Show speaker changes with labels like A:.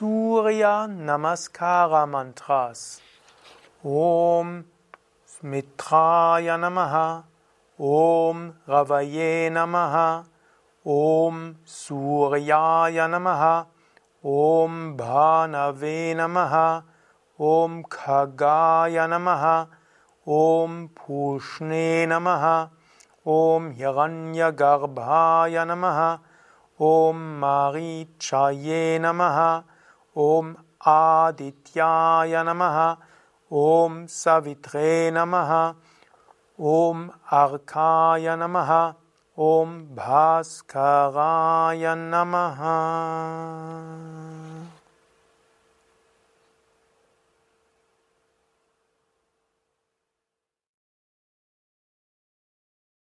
A: Surya Namaskara Mantras. Om Mitraya Namaha. Om Ravaye Namaha. Om Suryaya Namaha. Om Bhanave Namaha. Om Khagaya Namaha. Om Pushne Namaha. Om Hiranyagarbhaya Namaha. Om Marichaye Namaha. ॐ आदित्याय नमः। ॐ सवित्रे नमः। ॐ अर्खाय नमः। ॐ भास्कराय नमः।